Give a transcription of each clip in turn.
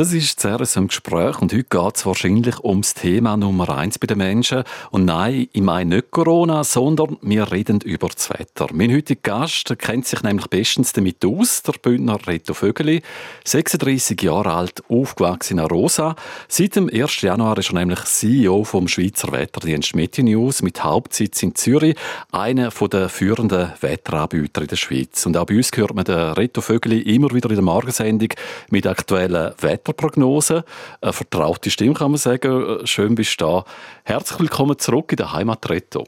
Das ist zuerst im Gespräch und heute geht es wahrscheinlich ums Thema Nummer eins bei den Menschen. Und nein, ich meine nicht Corona, sondern wir reden über das Wetter. Mein heutiger Gast kennt sich nämlich bestens damit aus, der Bündner Reto Vögeli, 36 Jahre alt, aufgewachsen in Rosa. Seit dem 1. Januar ist er nämlich CEO vom Schweizer Wetterdienst News mit Hauptsitz in Zürich, einer der führenden Wetteranbieter in der Schweiz. Und auch bei uns hört man den Reto Vögeli immer wieder in der Morgensendung mit aktuellen Wetter Wetterprognose. Eine vertraute Stimme kann man sagen. Schön bist du da. Herzlich willkommen zurück in der Heimat Retto.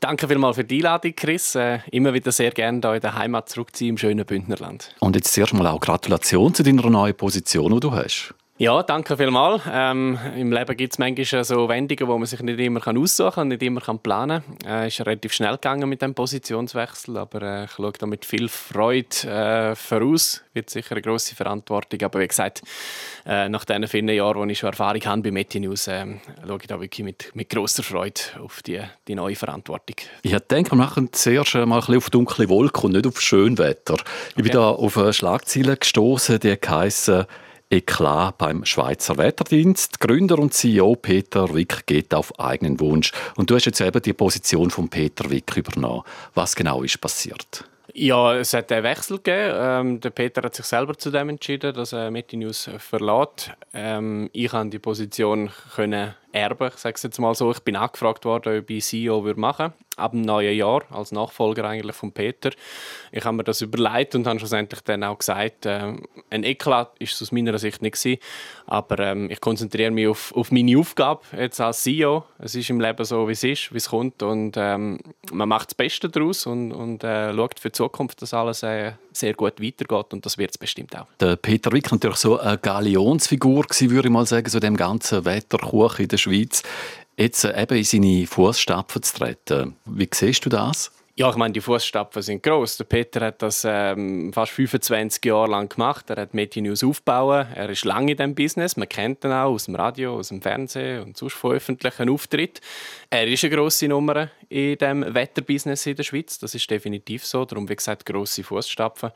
Danke vielmals für die Einladung, Chris. Äh, immer wieder sehr gerne hier in der Heimat zurückziehen im schönen Bündnerland. Und jetzt zuerst mal auch Gratulation zu deiner neuen Position, die du hast. Ja, danke vielmals. Ähm, Im Leben gibt es manchmal so Wendungen, wo man sich nicht immer aussuchen kann und nicht immer planen kann. Es äh, ist relativ schnell gegangen mit dem Positionswechsel, aber äh, ich schaue da mit viel Freude äh, voraus. Wird sicher eine grosse Verantwortung, aber wie gesagt, äh, nach diesen vielen Jahren, wo ich schon Erfahrung habe bei Metti News, äh, schaue ich da wirklich mit, mit grosser Freude auf die, die neue Verantwortung. Ich denke, wir machen zuerst mal ein bisschen auf dunkle Wolken und nicht auf Schönwetter. Okay. Ich bin da auf eine Schlagzeile gestoßen, die heisst Eklat beim Schweizer Wetterdienst. Gründer und CEO Peter Wick geht auf eigenen Wunsch. Und du hast jetzt eben die Position von Peter Wick übernommen. Was genau ist passiert? Ja, es hat einen Wechsel gegeben. Ähm, der Peter hat sich selber zu dem entschieden, dass er Metti News verlässt. Ähm, ich konnte die Position können erben, ich sage es jetzt mal so. Ich bin angefragt worden, ob ich CEO würde machen ab dem neuen Jahr als Nachfolger eigentlich von Peter. Ich habe mir das überlegt und habe schlussendlich dann auch gesagt, äh, ein Eklat ist es aus meiner Sicht nicht gewesen, aber ähm, ich konzentriere mich auf, auf meine Aufgabe jetzt als CEO. Es ist im Leben so, wie es ist, wie es kommt und ähm, man macht das Beste daraus und, und äh, schaut für die Zukunft, dass alles äh, sehr gut weitergeht und das wird es bestimmt auch. Der Peter Wick natürlich so eine Galionsfigur gewesen, würde ich mal sagen, so dem ganzen Wetterkuchen in der Schweiz. Jetzt äh, eben in seine Fußstapfen zu treten. Wie siehst du das? Ja, ich meine, die Fußstapfen sind groß. Der Peter hat das ähm, fast 25 Jahre lang gemacht. Er hat Media News aufgebaut. Er ist lange in diesem Business. Man kennt ihn auch aus dem Radio, aus dem Fernsehen und sonst von öffentlichen Auftritten. Er ist eine grosse Nummer in dem Wetterbusiness in der Schweiz. Das ist definitiv so. Darum, wie gesagt, grosse Fußstapfen.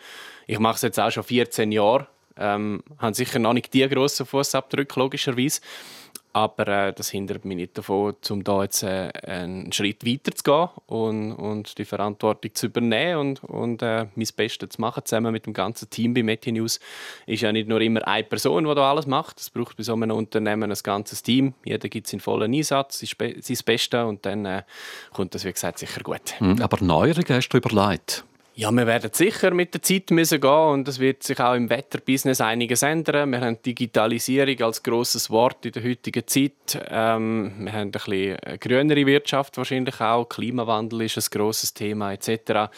Ich mache es jetzt auch schon 14 Jahre. Ähm, haben sicher noch nicht die grossen Fußabdrücke, logischerweise. Aber äh, das hindert mich nicht davon, um da jetzt äh, einen Schritt weiter zu gehen und, und die Verantwortung zu übernehmen und, und äh, mein Bestes zu machen, zusammen mit dem ganzen Team bei Media News. ist ja nicht nur immer eine Person, die da alles macht. Es braucht bei so einem Unternehmen ein ganzes Team. Jeder gibt seinen vollen Einsatz, sein Bestes und dann äh, kommt das, wie gesagt, sicher gut. Hm, aber Neuerungen hast du überlegt? Ja, wir werden sicher mit der Zeit müssen gehen und es wird sich auch im Wetterbusiness einiges ändern. Wir haben Digitalisierung als großes Wort in der heutigen Zeit. Ähm, wir haben ein bisschen eine grünere Wirtschaft wahrscheinlich auch. Klimawandel ist ein großes Thema etc.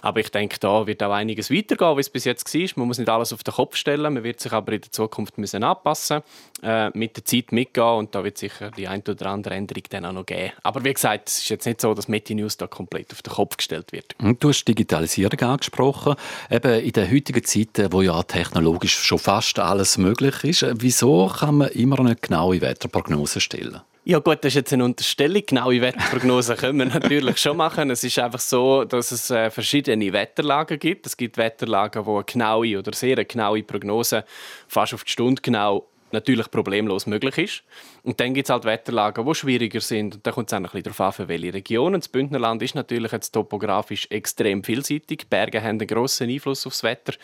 Aber ich denke, da wird auch einiges weitergehen, wie es bis jetzt war. Man muss nicht alles auf den Kopf stellen. Man wird sich aber in der Zukunft müssen anpassen, äh, mit der Zeit mitgehen und da wird sicher die ein oder andere Änderung dann auch noch geben. Aber wie gesagt, es ist jetzt nicht so, dass Meti News da komplett auf den Kopf gestellt wird. Du hast Digitalisierung Digitalisierung angesprochen. Eben in der heutigen Zeit, wo ja technologisch schon fast alles möglich ist, wieso kann man immer eine genaue Wetterprognose stellen? Ja gut, das ist jetzt eine Unterstellung. Genaue Wetterprognosen können wir natürlich schon machen. Es ist einfach so, dass es äh, verschiedene Wetterlagen gibt. Es gibt Wetterlagen, wo eine genaue oder sehr genaue Prognose fast auf die Stunde genau natürlich problemlos möglich ist. Und dann gibt es halt Wetterlagen, die schwieriger sind. Und da kommt es auch ein bisschen darauf an, für welche Regionen. Das Bündnerland ist natürlich jetzt topografisch extrem vielseitig. Berge haben einen grossen Einfluss aufs Wetter.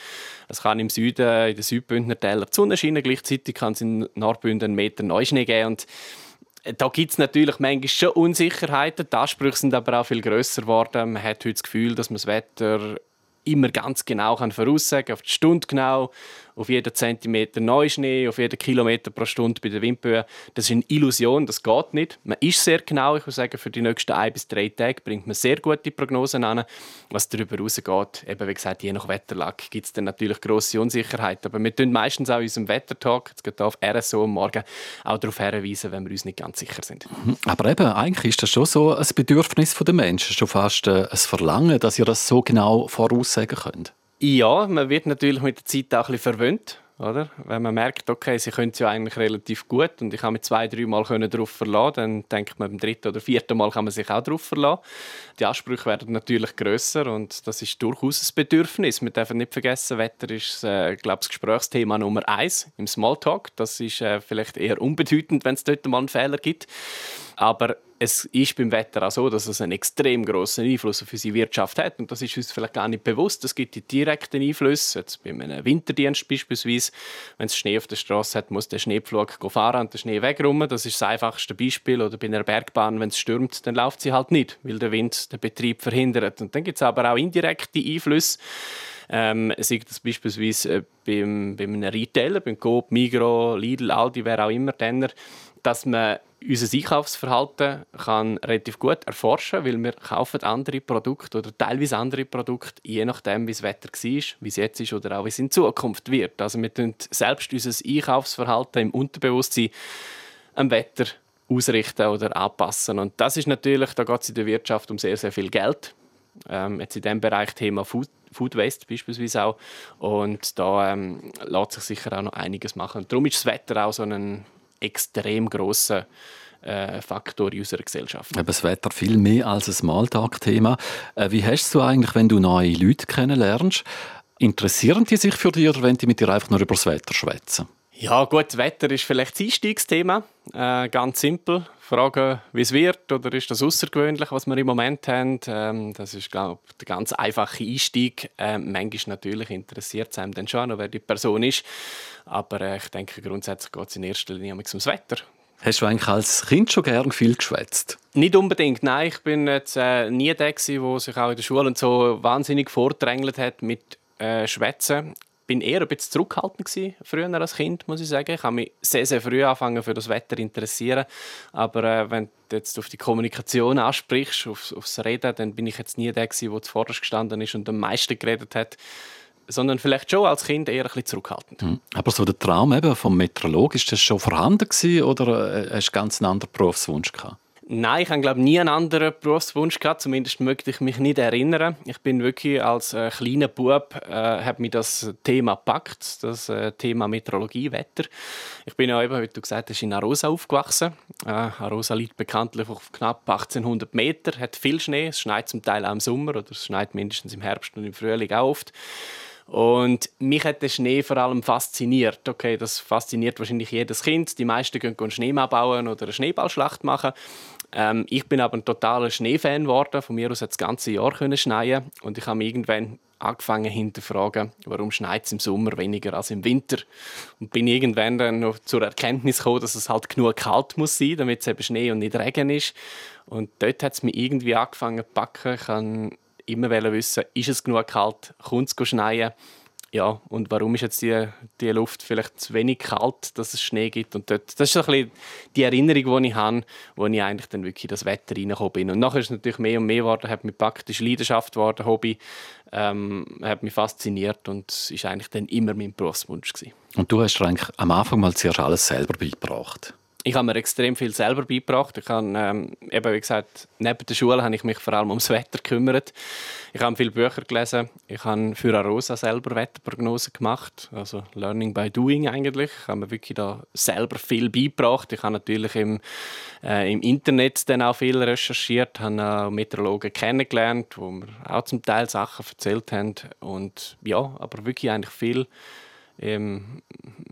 Es kann im Süden, in den Südbündner Tälern die Sonne scheinen, gleichzeitig kann es in Nordbünden einen Meter Neuschnee geben. Und da gibt es natürlich manchmal schon Unsicherheiten. Die Ansprüche sind aber auch viel grösser geworden. Man hat heute das Gefühl, dass man das Wetter immer ganz genau voraussagen kann, auf die Stunde genau auf jeden Zentimeter Neuschnee, auf jeden Kilometer pro Stunde bei der Windböe. Das ist eine Illusion, das geht nicht. Man ist sehr genau, ich würde sagen, für die nächsten ein bis drei Tage bringt man sehr gute Prognosen an. Was darüber hinausgeht, eben wie gesagt, je nach Wetterlage gibt es dann natürlich grosse Unsicherheit. Aber wir tun meistens auch in unserem Wettertalk, jetzt geht auf RSO am Morgen, auch darauf hinweisen, wenn wir uns nicht ganz sicher sind. Mhm. Aber eben, eigentlich ist das schon so ein Bedürfnis der Menschen, schon fast äh, ein Verlangen, dass ihr das so genau voraussagen könnt. Ja, man wird natürlich mit der Zeit auch ein bisschen verwöhnt. oder? Wenn man merkt, okay, sie können es ja eigentlich relativ gut und ich habe mich zwei, drei Mal darauf verlassen, dann denkt man beim dritten oder vierten Mal kann man sich auch darauf verlassen. Die Ansprüche werden natürlich grösser und das ist durchaus ein Bedürfnis. Wir dürfen nicht vergessen, Wetter ist, äh, glaube das Gesprächsthema Nummer eins im Smalltalk. Das ist äh, vielleicht eher unbedeutend, wenn es dort mal einen Fehler gibt. Aber es ist beim Wetter auch so, dass es einen extrem großen Einfluss auf unsere Wirtschaft hat. Und das ist uns vielleicht gar nicht bewusst. Es gibt die direkten Einflüsse. Jetzt bei einem Winterdienst beispielsweise, wenn es Schnee auf der Straße hat, muss der Schneepflug fahren und der Schnee wegräumen. Das ist das einfachste Beispiel. Oder bei einer Bergbahn, wenn es stürmt, dann läuft sie halt nicht, weil der Wind den Betrieb verhindert. Und dann gibt es aber auch indirekte Einflüsse. Ähm, sei das beispielsweise äh, beim, bei einem Retailer, beim Coop, Migros, Lidl, Aldi, wer auch immer, dann, dass man unser Einkaufsverhalten kann relativ gut erforschen, weil wir kaufen andere Produkte oder teilweise andere Produkte, je nachdem, wie das Wetter war, wie es jetzt ist oder auch wie es in Zukunft wird. Also wir tun selbst unser Einkaufsverhalten im Unterbewusstsein am Wetter ausrichten oder anpassen. Und das ist natürlich, da geht es in der Wirtschaft um sehr, sehr viel Geld. Ähm, jetzt in diesem Bereich Thema Food, Food Waste beispielsweise auch. Und da ähm, lässt sich sicher auch noch einiges machen. Und darum ist das Wetter auch so ein extrem grosser äh, Faktor in unserer Gesellschaft. Aber das Wetter viel mehr als ein Alltagthema. Äh, wie hast du eigentlich, wenn du neue Leute kennenlernst, interessieren die sich für dich oder wenn die mit dir einfach nur über das Wetter schwätzen? Ja, gut, das Wetter ist vielleicht das Einstiegsthema. Äh, ganz simpel. Fragen, wie es wird, oder ist das außergewöhnlich, was wir im Moment haben? Ähm, das ist, glaube ich, der ganz einfache Einstieg. Ähm, manchmal natürlich interessiert es einem dann schon, wer die Person ist. Aber äh, ich denke, grundsätzlich geht es in erster Linie ums Wetter. Hast du eigentlich als Kind schon gern viel geschwätzt? Nicht unbedingt, nein. Ich bin jetzt äh, nie der, der sich auch in der Schule und so wahnsinnig vordrängelt hat mit äh, Schwätzen bin eher ein bisschen zurückhaltend gewesen, früher als Kind, muss ich sagen. Ich habe mich sehr, sehr früh angefangen für das Wetter interessieren. Aber äh, wenn du jetzt auf die Kommunikation ansprichst, auf, aufs Reden, dann bin ich jetzt nie der gewesen, der zuvorderst gestanden ist und am meisten geredet hat sondern vielleicht schon als Kind eher ein bisschen zurückhaltend. Mhm. Aber so der Traum eben vom Meteorolog, ist das schon vorhanden gewesen, oder äh, hast du ganz einen anderen Berufswunsch gehabt? Nein, ich habe glaube nie einen anderen Berufswunsch gehabt. Zumindest möchte ich mich nicht erinnern. Ich bin wirklich als äh, kleiner Bub äh, habe mich das Thema packt, das äh, Thema Meteorologie, Wetter. Ich bin ja eben, wie du gesagt hast, in Arosa aufgewachsen. Äh, Arosa liegt bekanntlich auf knapp 1800 Meter, hat viel Schnee. Es schneit zum Teil auch im Sommer oder es schneit mindestens im Herbst und im Frühling auch oft. Und mich hat der Schnee vor allem fasziniert. Okay, das fasziniert wahrscheinlich jedes Kind. Die meisten gehen Schneemann bauen oder eine Schneeballschlacht machen. Ähm, ich bin aber ein totaler Schneefan geworden. Von mir aus hat das ganze Jahr können schneien und ich habe irgendwann angefangen hinterfragen, warum schneit es im Sommer weniger als im Winter. Und bin irgendwann dann noch zur Erkenntnis gekommen, dass es halt genug kalt muss sein, damit es eben Schnee und nicht Regen ist. Und dort hat es mich irgendwie angefangen zu packen. Ich wollte immer wissen, ist es genug kalt, kommt es schneien ja, und warum ist jetzt die, die Luft vielleicht zu wenig kalt, dass es Schnee gibt und dort, das ist ein bisschen die Erinnerung, die ich habe, wo ich eigentlich dann wirklich das Wetter reingekommen bin. Und nachher ist es natürlich mehr und mehr geworden, hat mich praktisch Leidenschaft geworden, Hobby, ähm, hat mich fasziniert und ist eigentlich dann immer mein Berufswunsch gewesen. Und du hast eigentlich am Anfang mal zuerst alles selber beigebracht? Ich habe mir extrem viel selber beigebracht. Ich habe, ähm, eben wie gesagt, neben der Schule habe ich mich vor allem ums Wetter gekümmert. Ich habe viele Bücher gelesen. Ich habe für Arosa selber Wetterprognosen gemacht, also Learning by Doing eigentlich. Ich habe mir wirklich da selber viel beigebracht. Ich habe natürlich im, äh, im Internet dann auch viel recherchiert, habe auch Meteorologen kennengelernt, wo mir auch zum Teil Sachen erzählt haben und ja, aber wirklich eigentlich viel im,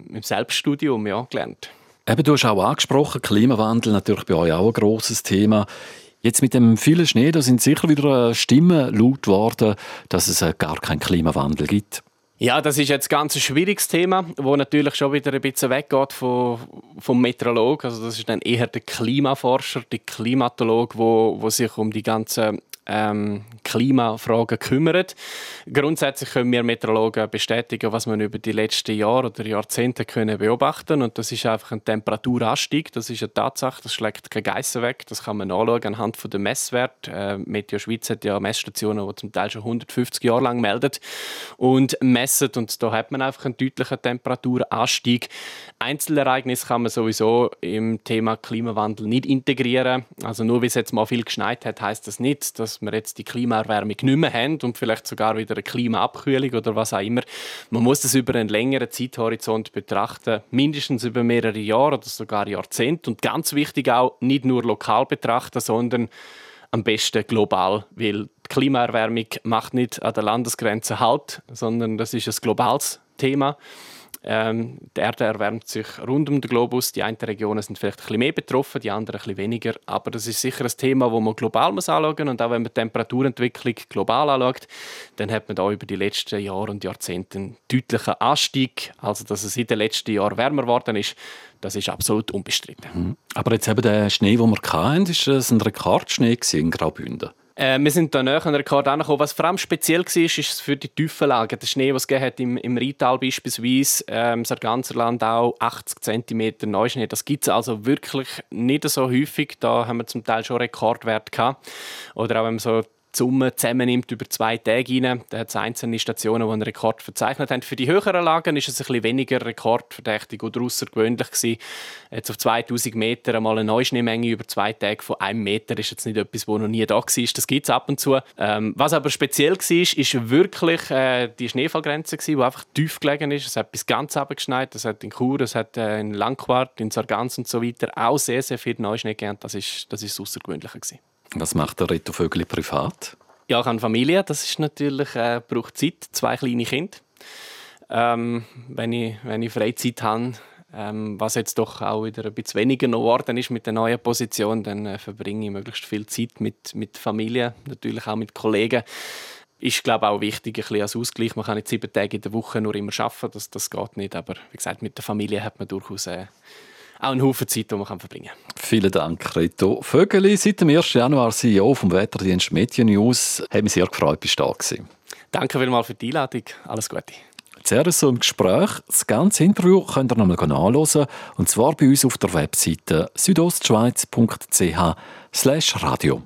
im Selbststudium ja, gelernt. Eben, du hast auch angesprochen, Klimawandel natürlich bei euch auch ein grosses Thema. Jetzt mit dem vielen Schnee, da sind sicher wieder Stimmen laut geworden, dass es äh, gar keinen Klimawandel gibt. Ja, das ist jetzt ein ganz schwieriges Thema, wo natürlich schon wieder ein bisschen weggeht vom, vom Meteorolog. Also das ist dann eher der Klimaforscher, der Klimatolog, wo, wo sich um die ganzen ähm, Klimafragen kümmert. Grundsätzlich können wir Meteorologen bestätigen, was man über die letzten Jahre oder Jahrzehnte können beobachten und das ist einfach ein Temperaturanstieg. Das ist eine Tatsache, das schlägt keine Geissen weg. Das kann man nachschauen anhand von der Messwert. Äh, Meteo Schweiz hat ja Messstationen, die zum Teil schon 150 Jahre lang melden und messen und da hat man einfach einen deutlichen Temperaturanstieg. Einzelereignisse kann man sowieso im Thema Klimawandel nicht integrieren. Also nur weil es jetzt mal viel geschneit hat, heißt das nicht, dass dass wir jetzt die Klimaerwärmung nicht mehr haben und vielleicht sogar wieder eine Klimaabkühlung oder was auch immer. Man muss das über einen längeren Zeithorizont betrachten, mindestens über mehrere Jahre oder sogar Jahrzehnte. Und ganz wichtig auch, nicht nur lokal betrachten, sondern am besten global, weil die Klimaerwärmung macht nicht an der Landesgrenze Halt, sondern das ist ein globales Thema. Ähm, die Erde erwärmt sich rund um den Globus. Die einen Regionen sind vielleicht ein bisschen mehr betroffen, die anderen ein bisschen weniger. Aber das ist sicher ein Thema, das man global muss anschauen muss. Und auch wenn man die Temperaturentwicklung global anschaut, dann hat man da über die letzten Jahre und Jahrzehnte einen deutlichen Anstieg. Also, dass es in den letzten Jahren wärmer geworden ist, das ist absolut unbestritten. Mhm. Aber jetzt eben der Schnee, den wir hatten, es ein Rekordschnee in Graubünden. Äh, wir sind da näher an den Rekord angekommen. Was vor allem speziell war, ist für die Tiefenlagen. Der Schnee, was es im, im Rheintal beispielsweise, ähm, im ganzen Land auch 80 cm Neuschnee. Das gibt es also wirklich nicht so häufig. Da haben wir zum Teil schon Rekordwerte gehabt. Oder auch wenn man so Summe zusammennimmt über zwei Tage rein. Da hat es einzelne Stationen, die einen Rekord verzeichnet haben. Für die höheren Lagen ist es ein bisschen weniger rekordverdächtig oder außergewöhnlich gewesen. Jetzt auf 2000 Meter einmal eine Neuschneemenge über zwei Tage von einem Meter ist jetzt nicht etwas, wo noch nie da war. Das gibt es ab und zu. Ähm, was aber speziell war, ist wirklich äh, die Schneefallgrenze die einfach tief gelegen ist. Es hat bis ganz abgeschneit. Es hat in Chur, es hat äh, in Langquart, in Sargans und so weiter auch sehr, sehr viel Neuschnee gegeben. Das ist das, ist das Außergewöhnliche gewesen. Was macht der Reto Vögeli privat? Ja, ich habe Familie. Das ist natürlich, äh, braucht Zeit. Zwei kleine Kinder. Ähm, wenn, ich, wenn ich Freizeit habe, ähm, was jetzt doch auch wieder ein bisschen weniger geworden ist mit der neuen Position, dann äh, verbringe ich möglichst viel Zeit mit, mit Familie, natürlich auch mit Kollegen. Ist, glaube ich, auch wichtig, ein bisschen als Ausgleich. Man kann nicht sieben Tage in der Woche nur immer arbeiten, das, das geht nicht. Aber wie gesagt, mit der Familie hat man durchaus äh, auch einen Haufen Zeit, die man verbringen kann. Vielen Dank, Reto Vögeli. Seit dem 1. Januar CEO vom Wetterdienst Media News. Hat mich sehr gefreut, bist du da gewesen. Danke vielmals für die Einladung. Alles Gute. Zuerst so im Gespräch. Das ganze Interview könnt ihr nochmal nachlesen. Und zwar bei uns auf der Webseite südostschweiz.ch radio.